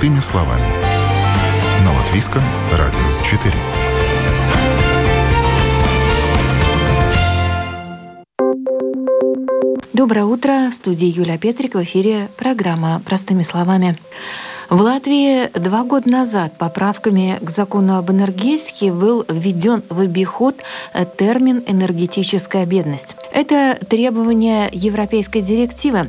Простыми словами. На Латвийском радио 4. Доброе утро. В студии Юлия Петрик. В эфире программа «Простыми словами». В Латвии два года назад поправками к закону об энергетике был введен в обиход термин «энергетическая бедность». Это требование европейской директивы.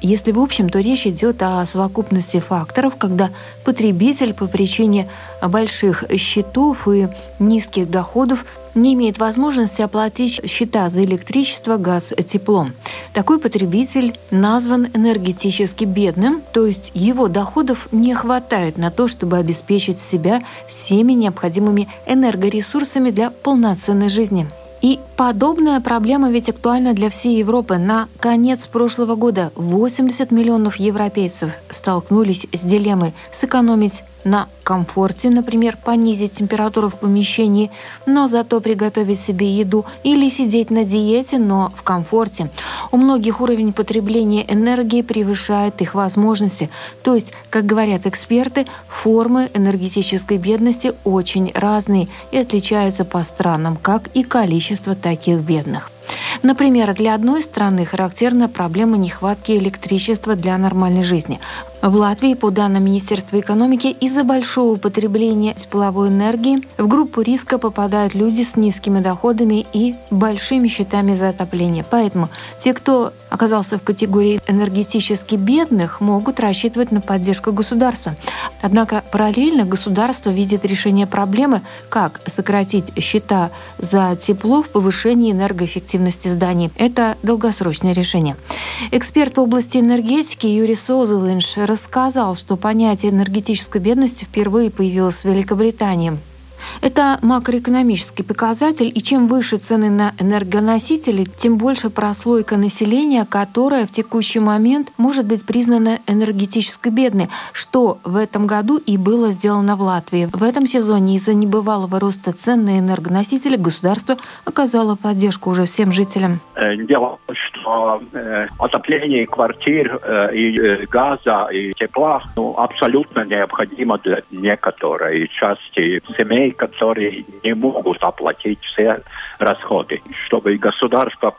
Если в общем, то речь идет о совокупности факторов, когда потребитель по причине больших счетов и низких доходов не имеет возможности оплатить счета за электричество, газ, тепло. Такой потребитель назван энергетически бедным, то есть его доходов не хватает на то, чтобы обеспечить себя всеми необходимыми энергоресурсами для полноценной жизни. И подобная проблема ведь актуальна для всей Европы. На конец прошлого года 80 миллионов европейцев столкнулись с дилеммой сэкономить на комфорте, например, понизить температуру в помещении, но зато приготовить себе еду или сидеть на диете, но в комфорте. У многих уровень потребления энергии превышает их возможности. То есть, как говорят эксперты, формы энергетической бедности очень разные и отличаются по странам, как и количество таких бедных. Например, для одной страны характерна проблема нехватки электричества для нормальной жизни. В Латвии, по данным Министерства экономики, из-за большого потребления тепловой энергии в группу риска попадают люди с низкими доходами и большими счетами за отопление. Поэтому те, кто оказался в категории энергетически бедных, могут рассчитывать на поддержку государства. Однако параллельно государство видит решение проблемы, как сократить счета за тепло в повышении энергоэффективности зданий. Это долгосрочное решение. Эксперт в области энергетики Юрий Созелинш рассказал, что понятие энергетической бедности впервые появилось в Великобритании. Это макроэкономический показатель, и чем выше цены на энергоносители, тем больше прослойка населения, которая в текущий момент может быть признана энергетически бедной, что в этом году и было сделано в Латвии. В этом сезоне из-за небывалого роста цен на энергоносители государство оказало поддержку уже всем жителям. Э, дело в том, что э, отопление квартир э, и газа и тепла ну, абсолютно необходимо для некоторой части семей, которые не могут оплатить все расходы. Чтобы государство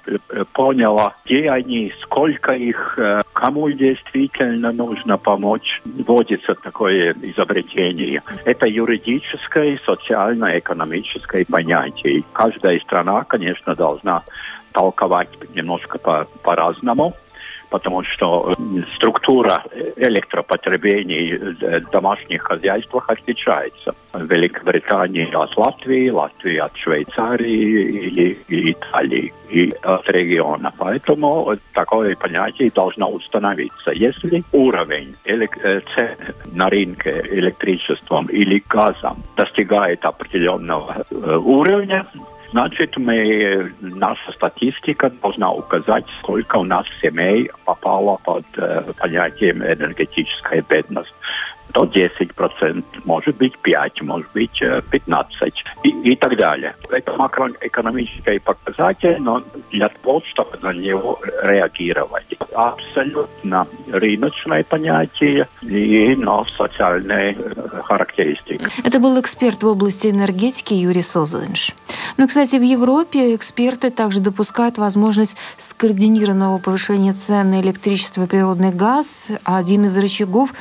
поняло, где они, сколько их, э, кому действительно нужно помочь, вводится такое изобретение. Это юридическое, социально-экономическое понятие. Каждая страна, конечно, должна толковать немножко по- по-разному потому что э, структура электропотреблений в домашних хозяйствах отличается. Великобритании от Латвии, Латвии от Швейцарии или Италии и от региона. Поэтому такое понятие должно установиться. Если уровень э, цен на рынке электричеством или газом достигает определенного э, уровня, Значит, мы, наша статистика должна указать, сколько у нас семей попало под э, понятием энергетическая бедность до 10%, может быть 5%, может быть 15% и, и так далее. Это макроэкономический показатель, но для того, чтобы на него реагировать. Абсолютно рыночное понятие и но социальные характеристики. Это был эксперт в области энергетики Юрий Созлинш. Ну, кстати, в Европе эксперты также допускают возможность скоординированного повышения цен на электричество и природный газ. Один из рычагов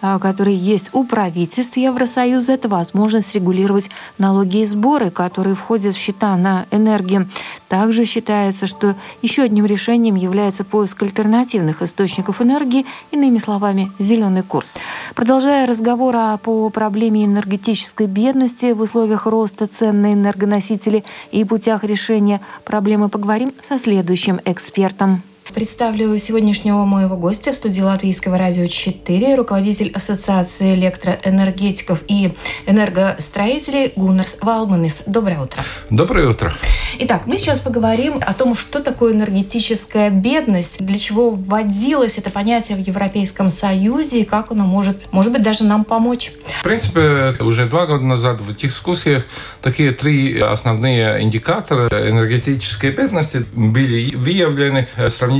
которые есть у правительств Евросоюза, это возможность регулировать налоги и сборы, которые входят в счета на энергию. Также считается, что еще одним решением является поиск альтернативных источников энергии, иными словами, зеленый курс. Продолжая разговор по проблеме энергетической бедности в условиях роста цен на энергоносители и путях решения проблемы, поговорим со следующим экспертом. Представлю сегодняшнего моего гостя в студии Латвийского радио 4, руководитель Ассоциации электроэнергетиков и энергостроителей Гуннерс Валманис. Доброе утро. Доброе утро. Итак, мы сейчас поговорим о том, что такое энергетическая бедность, для чего вводилось это понятие в Европейском Союзе и как оно может, может быть, даже нам помочь. В принципе, уже два года назад в дискуссиях такие три основные индикатора энергетической бедности были выявлены сравнительно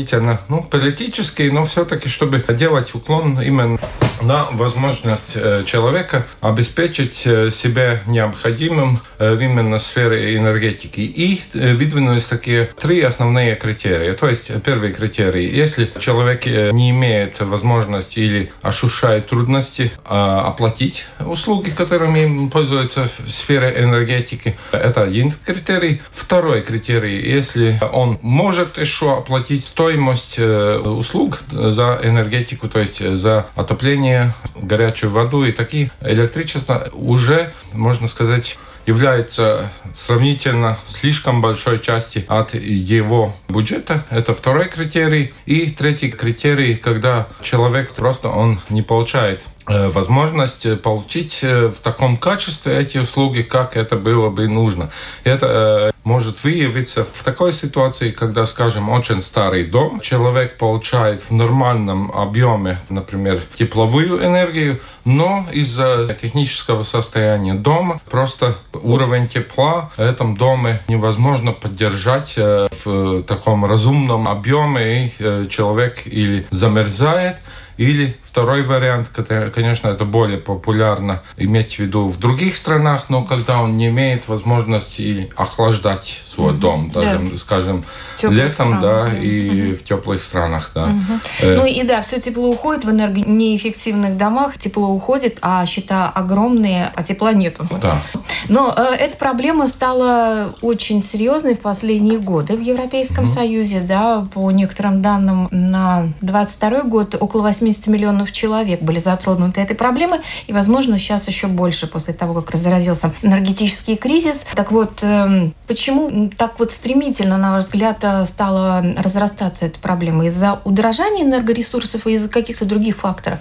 ну, политические, но все-таки, чтобы делать уклон именно на возможность э, человека обеспечить э, себя необходимым э, в именно сфере энергетики. И выдвинулись такие три основные критерии. То есть первый критерий, если человек не имеет возможности или ощущает трудности оплатить услуги, которыми пользуется в сфере энергетики, это один критерий. Второй критерий, если он может еще оплатить стоимость услуг за энергетику, то есть за отопление отопление, горячую воду и такие электричество уже, можно сказать, является сравнительно слишком большой части от его бюджета. Это второй критерий. И третий критерий, когда человек просто он не получает возможность э, получить э, в таком качестве эти услуги, как это было бы нужно. Это может выявиться в такой ситуации, когда, скажем, очень старый дом, человек получает в нормальном объеме, например, тепловую энергию, но из-за технического состояния дома просто уровень тепла в этом доме невозможно поддержать в таком разумном объеме, и человек или замерзает, или второй вариант, конечно, это более популярно иметь в виду в других странах, но когда он не имеет возможности охлаждать свой mm-hmm. дом, даже, да. скажем, Теплых летом, странах, да, да, и mm-hmm. в теплых странах, да. Mm-hmm. Э, ну и да, все тепло уходит в энергонеэффективных домах, тепло уходит, а счета огромные, а тепла нету. Да. Но э, эта проблема стала очень серьезной в последние годы в Европейском mm-hmm. Союзе, да, по некоторым данным на 22 год около 80 миллионов человек были затронуты этой проблемой, и, возможно, сейчас еще больше после того, как разразился энергетический кризис. Так вот, э, почему так вот стремительно, на ваш взгляд, э, стала разрастаться эта проблема? Из-за удорожания энергоресурсов и из-за каких-то других факторов?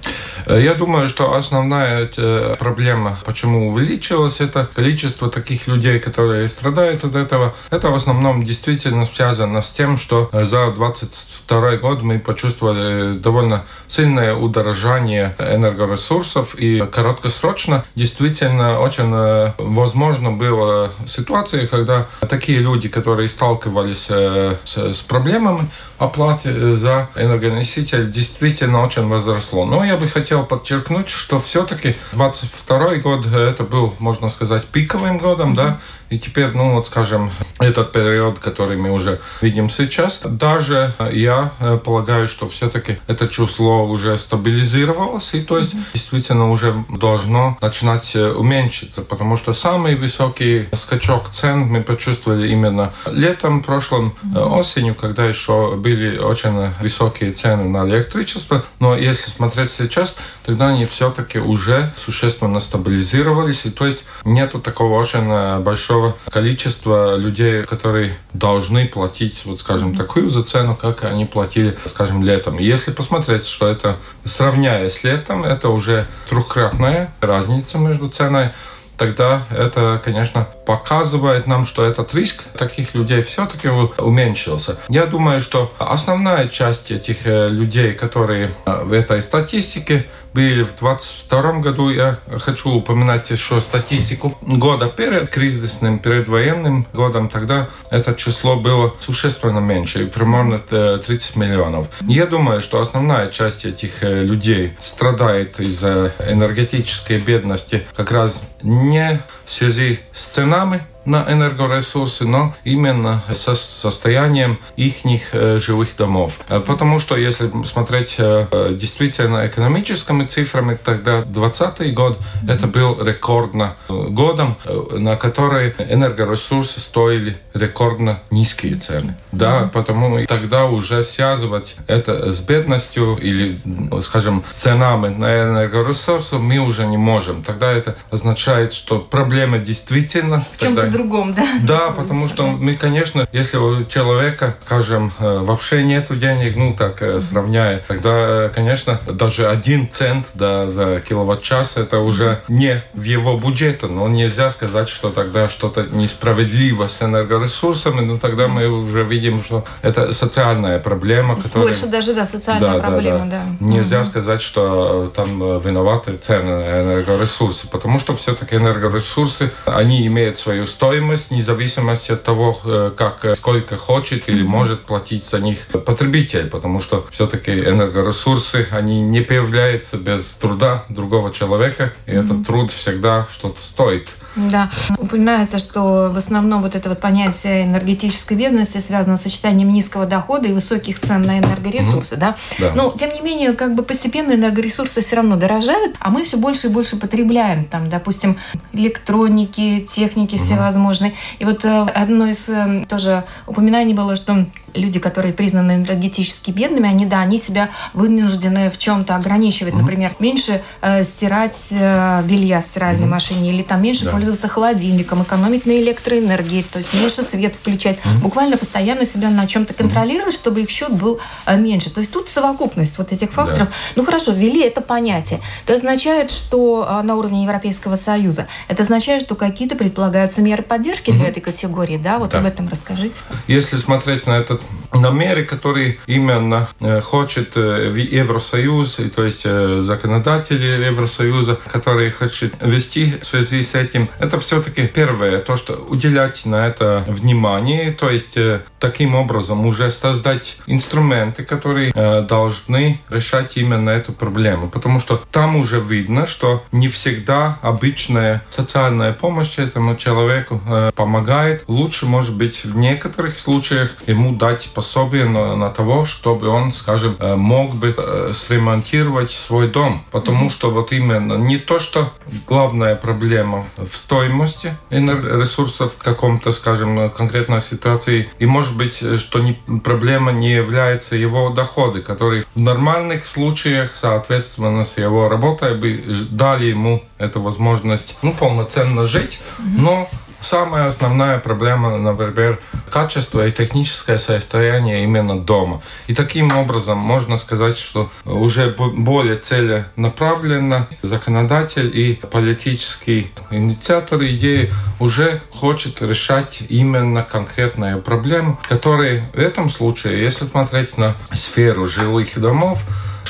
Э, я думаю, что основная э, проблема, почему увеличилась, это количество таких людей, которые страдают от этого. Это в основном действительно связано с тем, что за 22 год мы почувствовали довольно сильное удорожание энергоресурсов и краткосрочно действительно очень возможно было ситуации, когда такие люди люди, которые сталкивались э, с, с проблемами оплаты э, за энергоноситель, действительно очень возросло. Но я бы хотел подчеркнуть, что все-таки 22 год э, это был, можно сказать, пиковым годом, mm-hmm. да, и теперь, ну вот, скажем, этот период, который мы уже видим сейчас, даже я полагаю, что все-таки это число уже стабилизировалось, и то есть mm-hmm. действительно уже должно начинать уменьшиться, потому что самый высокий скачок цен мы почувствовали именно летом прошлым, mm-hmm. осенью, когда еще были очень высокие цены на электричество. Но если смотреть сейчас, тогда они все-таки уже существенно стабилизировались. И то есть нету такого очень большого количества людей, которые должны платить, вот скажем, такую за цену, как они платили, скажем, летом. И если посмотреть, что это, сравняя с летом, это уже трехкратная разница между ценой тогда это, конечно, показывает нам, что этот риск таких людей все-таки уменьшился. Я думаю, что основная часть этих э, людей, которые э, в этой статистике были в 2022 году, я хочу упоминать еще статистику года перед кризисным, перед военным годом, тогда это число было существенно меньше, примерно 30 миллионов. Я думаю, что основная часть этих э, людей страдает из-за энергетической бедности как раз не в связи с ценами, на энергоресурсы, но именно со состоянием их э, жилых домов. Э, потому что если смотреть э, действительно экономическими цифрами, тогда 2020 год это был рекордно годом, на который энергоресурсы стоили рекордно низкие цены. Да, потому тогда уже связывать это с бедностью или, скажем, ценами на энергоресурсы мы уже не можем. Тогда это означает, что проблема действительно... В чем-то другом, да? Да, потому что мы, конечно, если у человека, скажем, э, вообще нету денег, ну так э, сравняя, тогда, конечно, даже один цент да, за киловатт-час это уже не в его бюджете. Но нельзя сказать, что тогда что-то несправедливо с энергоресурсами, но тогда мы уже видим, что это социальная проблема. Которая... Больше даже, да, социальная да, проблема, да. да. Нельзя угу. сказать, что там виноваты цены на энергоресурсы, потому что все-таки энергоресурсы, они имеют свою стоимость стоимость, независимости от того, э, как сколько хочет или может платить за них потребитель, потому что все-таки энергоресурсы, они не появляются без труда другого человека, и mm-hmm. этот труд всегда что-то стоит. Да. Упоминается, что в основном вот это вот понятие энергетической бедности связано с сочетанием низкого дохода и высоких цен на энергоресурсы, mm-hmm. да? да? Но, тем не менее, как бы постепенно энергоресурсы все равно дорожают, а мы все больше и больше потребляем, там, допустим, электроники, техники mm-hmm. всевозможной. И вот э, одно из э, тоже упоминаний было, что люди, которые признаны энергетически бедными, они, да, они себя вынуждены в чем-то ограничивать. Mm-hmm. Например, меньше э, стирать э, белья в стиральной mm-hmm. машине или там меньше да. пользоваться холодильником, экономить на электроэнергии, то есть меньше свет включать. Mm-hmm. Буквально постоянно себя на чем-то контролировать, mm-hmm. чтобы их счет был э, меньше. То есть тут совокупность вот этих факторов. Да. Ну хорошо, ввели это понятие. Это означает, что э, на уровне Европейского Союза, это означает, что какие-то предполагаются меры поддержки mm-hmm. для этой категории, да? Вот да. об этом расскажите. Если смотреть на этот на меры, которые именно э, хочет Евросоюз, то есть законодатели Евросоюза, которые хотят вести в связи с этим, это все-таки первое, то, что уделять на это внимание, то есть таким образом уже создать инструменты, которые должны решать именно эту проблему, потому что там уже видно, что не всегда обычная социальная помощь этому человеку помогает. Лучше, может быть, в некоторых случаях ему дать пособие на, на того, чтобы он, скажем, э, мог бы э, сремонтировать свой дом. Потому mm-hmm. что вот именно не то, что главная проблема в стоимости ресурсов в каком-то, скажем, конкретной ситуации. И может быть, что не, проблема не является его доходы, которые в нормальных случаях, соответственно, с его работой бы дали ему эту возможность ну, полноценно жить, но Самая основная проблема, например, качество и техническое состояние именно дома. И таким образом можно сказать, что уже более целенаправленно законодатель и политический инициатор идеи уже хочет решать именно конкретные проблемы, которые в этом случае, если смотреть на сферу жилых домов,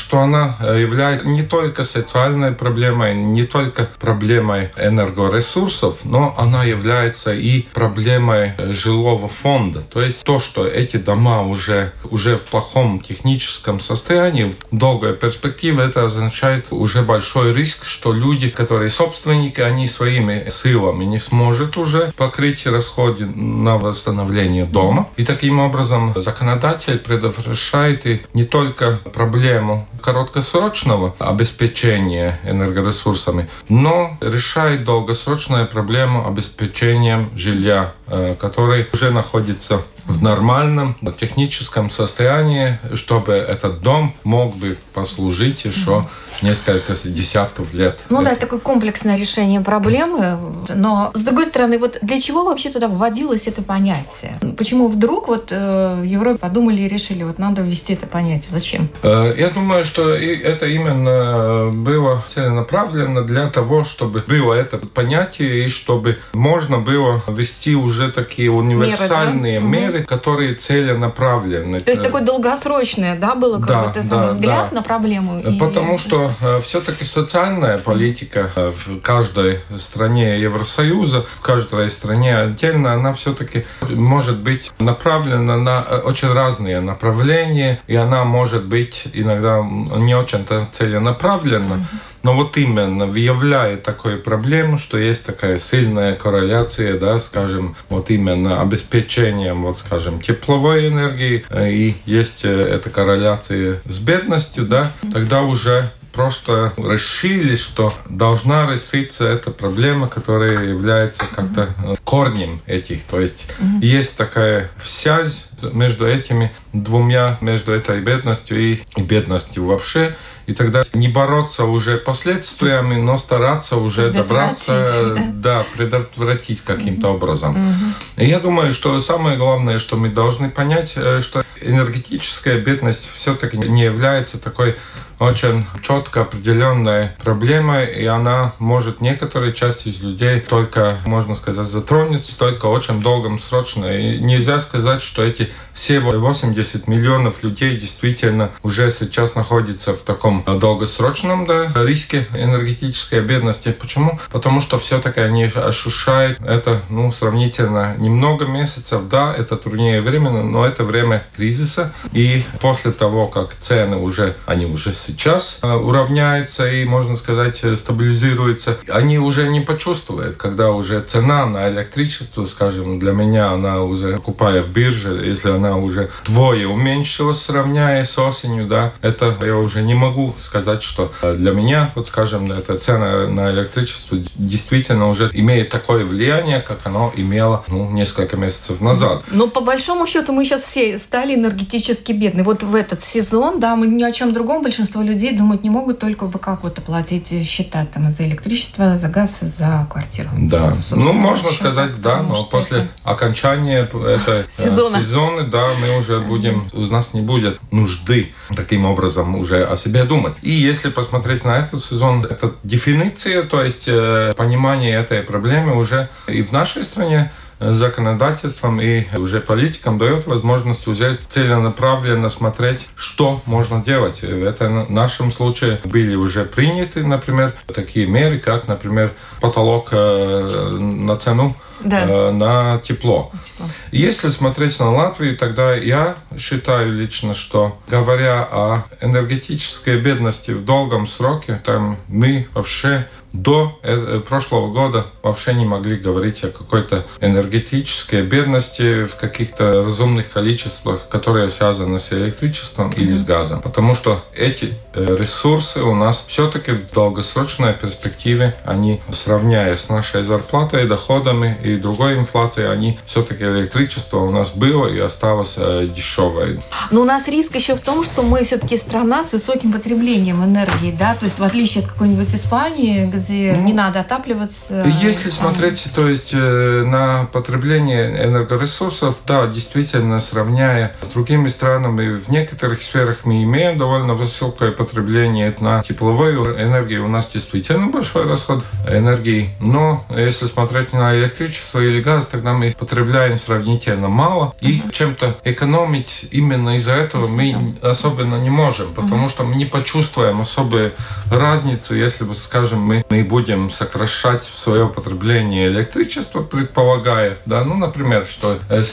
что она э, является не только социальной проблемой, не только проблемой энергоресурсов, но она является и проблемой э, жилого фонда. То есть то, что эти дома уже, уже в плохом техническом состоянии, в долгой перспективе, это означает уже большой риск, что люди, которые собственники, они своими силами не сможет уже покрыть расходы на восстановление дома. И таким образом законодатель предотвращает и не только проблему краткосрочного обеспечения энергоресурсами, но решает долгосрочную проблему обеспечения жилья, э, который уже находится в нормальном техническом состоянии, чтобы этот дом мог бы послужить еще несколько десятков лет. Ну да, это такое комплексное решение проблемы. Но, с другой стороны, вот для чего вообще туда вводилось это понятие? Почему вдруг вот э, в Европе подумали и решили, вот надо ввести это понятие? Зачем? Э, я думаю, что это именно было целенаправленно для того, чтобы было это понятие и чтобы можно было ввести уже такие универсальные меры, да? меры угу. которые целенаправлены. То есть такое долгосрочное, да, было как да, бы да, взгляд да. на проблему? Потому и... что э, все-таки социальная политика э, в каждой стране Евросоюза, в каждой стране отдельно, она все-таки может быть направлена на э, очень разные направления, и она может быть иногда не очень-то целенаправлена. Mm-hmm. Но вот именно выявляя такую проблему, что есть такая сильная корреляция, да, скажем, вот именно обеспечением, вот скажем, тепловой энергии, и есть эта корреляция с бедностью, да, тогда уже просто решили, что должна решиться эта проблема, которая является как-то э, корнем этих. То есть mm-hmm. есть такая связь между этими двумя, между этой бедностью и, и бедностью вообще. И тогда не бороться уже последствиями, но стараться уже добраться, да, да предотвратить каким-то mm-hmm. образом. Mm-hmm. И я думаю, что самое главное, что мы должны понять, э, что энергетическая бедность все-таки не является такой очень четко определенная проблема, и она может некоторые части из людей только, можно сказать, затронуть только очень долгом срочно. И нельзя сказать, что эти все 80 миллионов людей действительно уже сейчас находятся в таком долгосрочном да, риске энергетической бедности. Почему? Потому что все-таки они ощущают это ну, сравнительно немного месяцев. Да, это труднее временно, но это время кризиса. И после того, как цены уже, они уже сейчас э, уравняются и, можно сказать, стабилизируются, они уже не почувствуют, когда уже цена на электричество, скажем, для меня она уже покупая в бирже, если она уже двое уменьшилась, сравняя с осенью, да, это я уже не могу сказать, что для меня, вот скажем, эта цена на электричество действительно уже имеет такое влияние, как оно имело ну, несколько месяцев назад. Но по большому счету мы сейчас все стали энергетически бедны. Вот в этот сезон, да, мы ни о чем другом большинство людей думать не могут, только бы как вот оплатить счета там за электричество, за газ, за квартиру. Да, вот, ну можно сказать, да, но после это... окончания этого сезона. сезона, да, мы уже будем, у нас не будет нужды таким образом уже о себе думать. И если посмотреть на этот сезон, это дефиниция, то есть э, понимание этой проблемы уже и в нашей стране э, законодательством и уже политикам дает возможность взять целенаправленно смотреть, что можно делать. В этом нашем случае были уже приняты, например, такие меры, как, например, потолок э, на цену да. э, на тепло. тепло. Если смотреть на Латвию, тогда я считаю лично, что говоря о энергетической бедности в долгом сроке, там мы вообще до э, прошлого года вообще не могли говорить о какой-то энергетической бедности в каких-то разумных количествах, которые связаны с электричеством или с газом. Потому что эти э, ресурсы у нас все-таки в долгосрочной перспективе, они, сравняя с нашей зарплатой, доходами и другой инфлацией, они все-таки электричество у нас было и осталось э, дешевое. Но у нас риск еще в том, что мы все-таки страна с высоким потреблением энергии, да, то есть в отличие от какой-нибудь Испании, где ну, не надо отапливаться. Если там... смотреть, то есть э, на потребление энергоресурсов, да, действительно, сравняя с другими странами, в некоторых сферах мы имеем довольно высокое потребление на тепловую энергию. У нас действительно большой расход энергии. Но если смотреть на электричество или газ, тогда мы потребляем сравнительно мало. И чем-то экономить именно из-за этого мы особенно не можем, потому что мы не почувствуем особую разницу, если скажем, мы, мы будем сокращать свое потребление. Электричества, предполагая, да, ну, например, что э,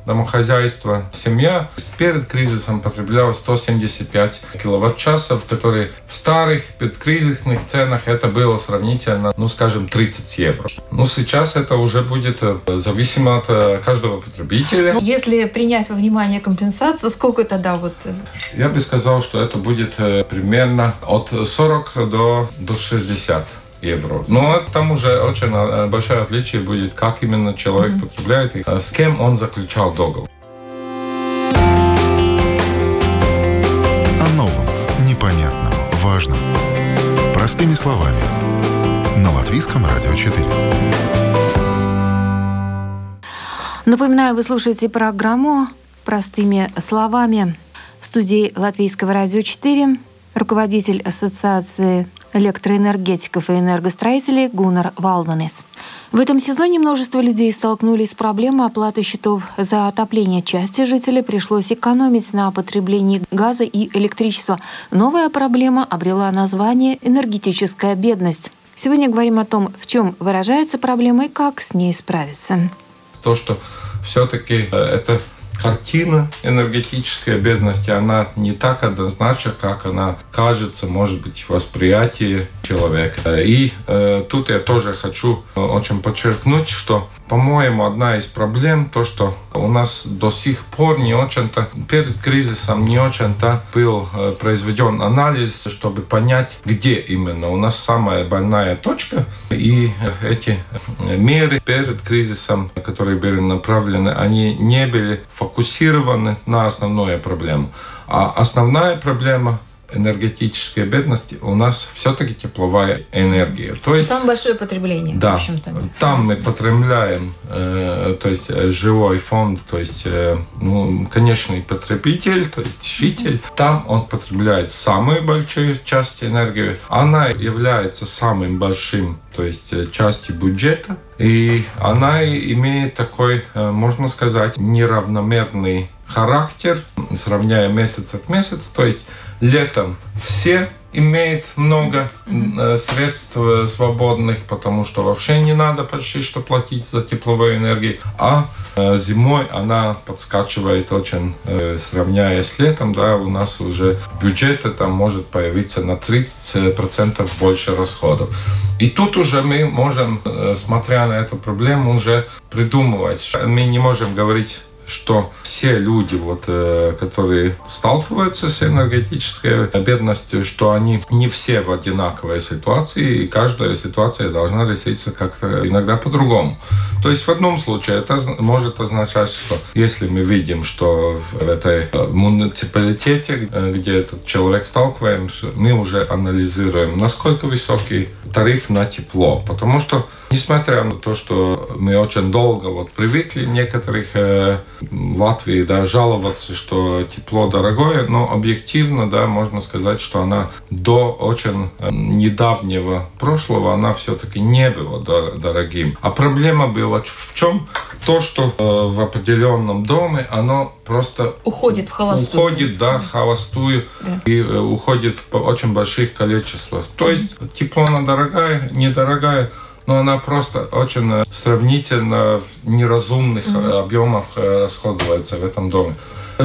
среднее домохозяйство, семья перед кризисом потребляла 175 киловатт-часов, которые в старых предкризисных ценах это было сравнительно, ну, скажем, 30 евро. Ну, сейчас это уже будет э, зависимо от э, каждого потребителя. Если принять во внимание компенсацию, сколько тогда вот? Я бы сказал, что это будет примерно от 40 до, до 60 евро. Но там уже очень э, большое отличие будет, как именно человек mm-hmm. потребляет и э, с кем он заключал договор. О новом, непонятном, важном. Простыми словами. На Латвийском радио 4. Напоминаю, вы слушаете программу «Простыми словами». В студии Латвийского радио 4 руководитель Ассоциации электроэнергетиков и энергостроителей Гуннар Валванес. В этом сезоне множество людей столкнулись с проблемой оплаты счетов за отопление. Части жителей пришлось экономить на потреблении газа и электричества. Новая проблема обрела название «энергетическая бедность». Сегодня говорим о том, в чем выражается проблема и как с ней справиться. То, что все-таки э, это картина энергетической бедности, она не так однозначна, как она кажется, может быть, в восприятии человека. И э, тут я тоже хочу э, очень подчеркнуть, что по-моему, одна из проблем то, что у нас до сих пор не очень-то, перед кризисом не очень-то был э, произведен анализ, чтобы понять, где именно у нас самая больная точка. И эти э, меры перед кризисом, которые были направлены, они не были фокусированы на основную проблему. А основная проблема энергетической бедности у нас все-таки тепловая энергия. То есть, Самое большое потребление, да, в общем-то. Там мы потребляем, э, то есть э, живой фонд, то есть э, ну, конечный потребитель, то есть житель. Там он потребляет самую большую часть энергии. Она является самым большим, то есть э, частью бюджета. И она имеет такой, э, можно сказать, неравномерный характер, сравняя месяц от месяца. То есть летом все имеет много э, средств э, свободных, потому что вообще не надо почти что платить за тепловую энергию, а э, зимой она подскачивает очень, сравняя с летом, да, у нас уже бюджет там может появиться на 30% больше расходов. И тут уже мы можем, смотря на эту проблему, уже придумывать. Мы не можем говорить что все люди, вот, э, которые сталкиваются с энергетической бедностью, что они не все в одинаковой ситуации, и каждая ситуация должна решиться как-то иногда по-другому. То есть в одном случае это может означать, что если мы видим, что в этой э, муниципалитете, э, где этот человек сталкиваемся, мы уже анализируем, насколько высокий тариф на тепло. Потому что, несмотря на то, что мы очень долго вот привыкли некоторых э, Латвии да, жаловаться, что тепло дорогое, но объективно да, можно сказать, что она до очень э, недавнего прошлого она все-таки не была дорогим. А проблема была в чем? То, что э, в определенном доме оно просто уходит в холостую. Уходит, да, холостую да. и э, уходит в очень больших количествах. То есть тепло она дорогая, недорогая, но она просто очень э, сравнительно в неразумных угу. объемах э, расходуется в этом доме.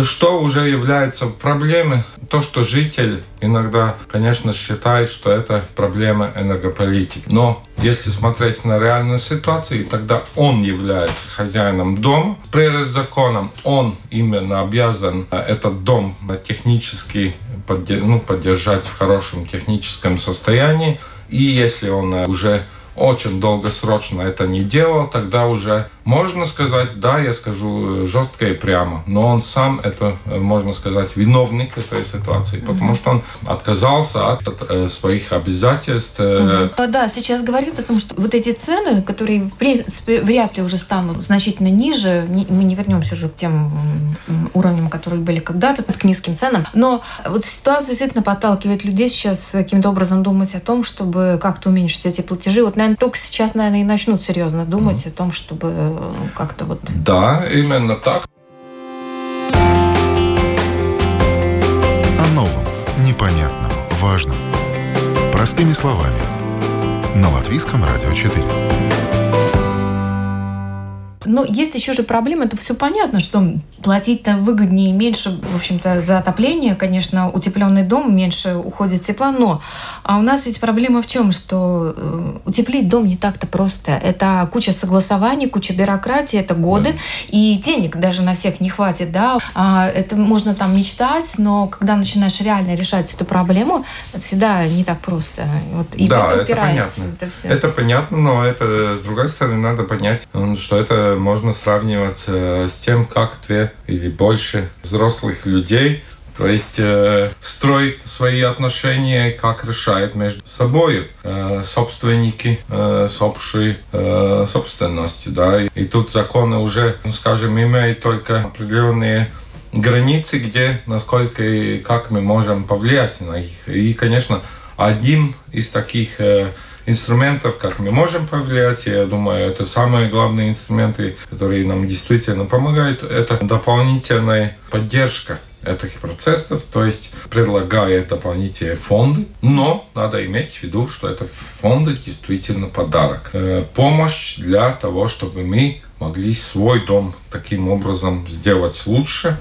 Что уже является проблемой? То, что житель иногда, конечно, считает, что это проблема энергополитики. Но если смотреть на реальную ситуацию, тогда он является хозяином дома. Перед законом он именно обязан этот дом технически ну, поддержать в хорошем техническом состоянии. И если он уже очень долгосрочно это не делал, тогда уже можно сказать, да, я скажу э, жестко и прямо, но он сам это, э, можно сказать, виновник этой ситуации, mm-hmm. потому что он отказался от, от э, своих обязательств. Mm-hmm. Да, сейчас говорит о том, что вот эти цены, которые в принципе вряд ли уже станут значительно ниже, мы не вернемся уже к тем уровням, которые были когда-то, к низким ценам, но вот ситуация действительно подталкивает людей сейчас каким-то образом думать о том, чтобы как-то уменьшить эти платежи. Вот, наверное, только сейчас, наверное, и начнут серьезно думать mm-hmm. о том, чтобы как-то вот... Да, именно так. О новом, непонятном, важном. Простыми словами. На Латвийском радио 4. Но есть еще же проблема, это все понятно, что платить-то выгоднее, меньше, в общем-то, за отопление, конечно, утепленный дом, меньше уходит тепла, но а у нас ведь проблема в чем, что э, утеплить дом не так-то просто. Это куча согласований, куча бюрократии, это годы, да. и денег даже на всех не хватит, да. А, это можно там мечтать, но когда начинаешь реально решать эту проблему, это всегда не так просто. Вот, и да, это, это понятно. Это, все. это понятно, но это, с другой стороны, надо понять, что это можно сравнивать э, с тем, как две или больше взрослых людей то есть э, строить свои отношения, как решает между собой э, собственники э, с общей собственностью. Да? И, тут законы уже, ну, скажем, имеют только определенные границы, где, насколько и как мы можем повлиять на них. И, конечно, один из таких инструментов, как мы можем повлиять. Я думаю, это самые главные инструменты, которые нам действительно помогают. Это дополнительная поддержка этих процессов, то есть предлагая дополнительные фонды, но надо иметь в виду, что это фонды действительно подарок. Э, помощь для того, чтобы мы могли свой дом таким образом сделать лучше,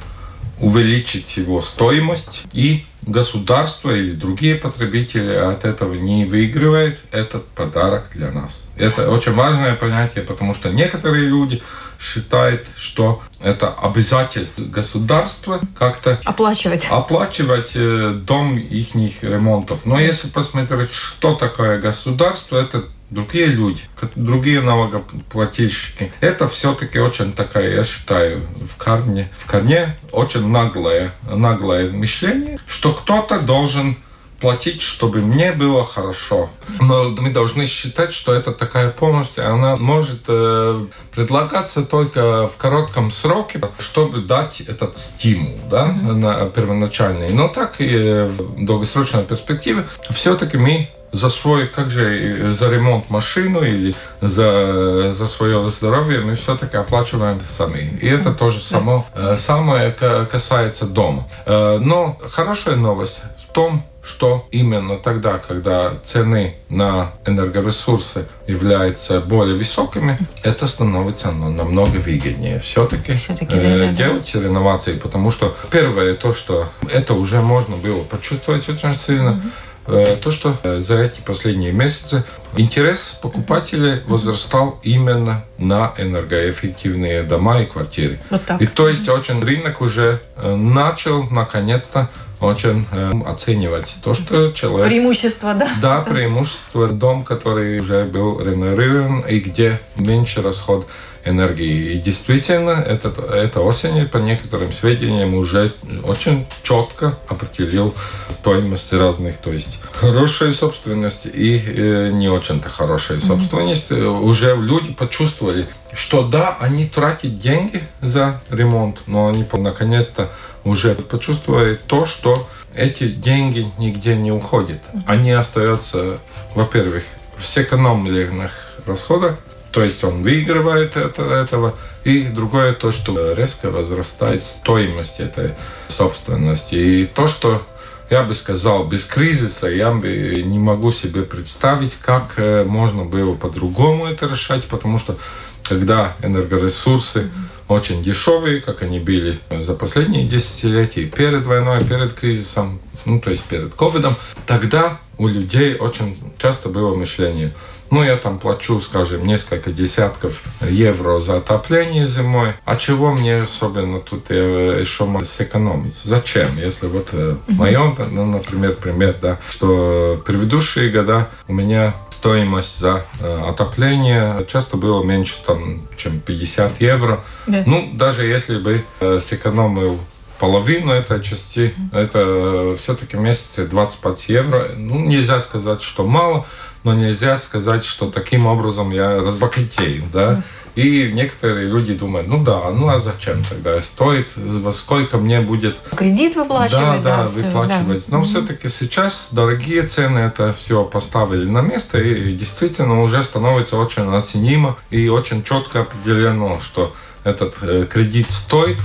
увеличить его стоимость и государство или другие потребители от этого не выигрывают, этот подарок для нас. Это очень важное понятие, потому что некоторые люди считают, что это обязательство государства как-то оплачивать, оплачивать э, дом их ремонтов. Но если посмотреть, что такое государство, это другие люди, другие налогоплательщики. Это все-таки очень такая, я считаю, в корне, в корне очень наглое, наглое мышление, что кто-то должен платить, чтобы мне было хорошо. Но мы должны считать, что это такая помощь, она может э, предлагаться только в коротком сроке, чтобы дать этот стимул да, mm-hmm. на первоначальный. Но так и в долгосрочной перспективе все-таки мы за свой, как же, за ремонт машину или за, за свое здоровье мы все-таки оплачиваем сами. И это тоже само, э, самое касается дома. Э, но хорошая новость в том, что именно тогда, когда цены на энергоресурсы являются более высокими, это становится намного выгоднее все-таки, все э, делать да. реновации, потому что первое то, что это уже можно было почувствовать очень сильно, mm-hmm Э, то, что э, за эти последние месяцы интерес покупателей возрастал именно на энергоэффективные дома и квартиры. Вот так. И то есть очень рынок уже э, начал наконец-то очень э, оценивать то, что человек... Преимущество, да? Да, преимущество. Дом, который уже был реновирован и где меньше расход энергии. И действительно, этот, эта осень, по некоторым сведениям, уже очень четко определил стоимость разных, то есть хорошая собственность и э, не очень-то хорошая собственность. Mm-hmm. Уже люди почувствовали, что да, они тратят деньги за ремонт, но они наконец-то уже почувствовали то, что эти деньги нигде не уходят. Они остаются, во-первых, в сэкономленных расходах, то есть он выигрывает от этого. И другое то, что резко возрастает стоимость этой собственности. И то, что я бы сказал, без кризиса я бы не могу себе представить, как э, можно было по-другому это решать, потому что когда энергоресурсы очень дешевые, как они были за последние десятилетия, перед войной, перед кризисом, ну то есть перед ковидом, тогда у людей очень часто было мышление – ну, я там плачу, скажем, несколько десятков евро за отопление зимой. А чего мне особенно тут э, еще сэкономить? Зачем? Если вот в э, моем, ну, например, пример, да, что предыдущие года у меня стоимость за э, отопление часто было меньше, там, чем 50 евро. Да. Ну, даже если бы сэкономил половину этой части, это все-таки месяце 25 евро. Ну, нельзя сказать, что мало, но нельзя сказать, что таким образом я разбогатею, да. И некоторые люди думают, ну да, ну а зачем тогда стоит, во сколько мне будет... Кредит выплачивать, да. Да, все, выплачивать. Да. Но mm-hmm. все-таки сейчас дорогие цены это все поставили на место, и действительно уже становится очень оценимо и очень четко определено, что этот э, кредит стоит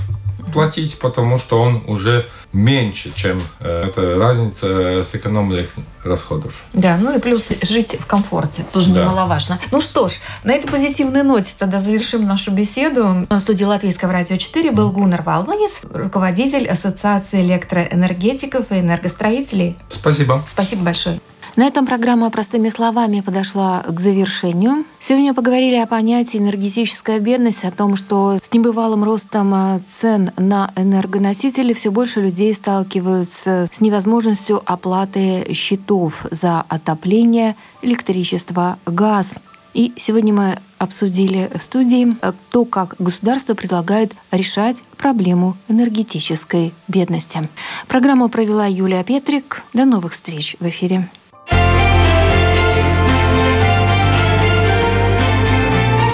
платить, потому что он уже меньше, чем э, эта разница сэкономленных расходов. Да, ну и плюс жить в комфорте, тоже да. немаловажно. Ну что ж, на этой позитивной ноте тогда завершим нашу беседу. В студии Латвийского радио 4 был Гуннар Валманис, руководитель Ассоциации электроэнергетиков и энергостроителей. Спасибо. Спасибо большое. На этом программа «Простыми словами» подошла к завершению. Сегодня поговорили о понятии энергетическая бедность, о том, что с небывалым ростом э, цен на энергоносители все больше людей сталкиваются с невозможностью оплаты счетов за отопление, электричество, газ. И сегодня мы обсудили в студии э, то, как государство предлагает решать проблему энергетической бедности. Программу провела Юлия Петрик. До новых встреч в эфире.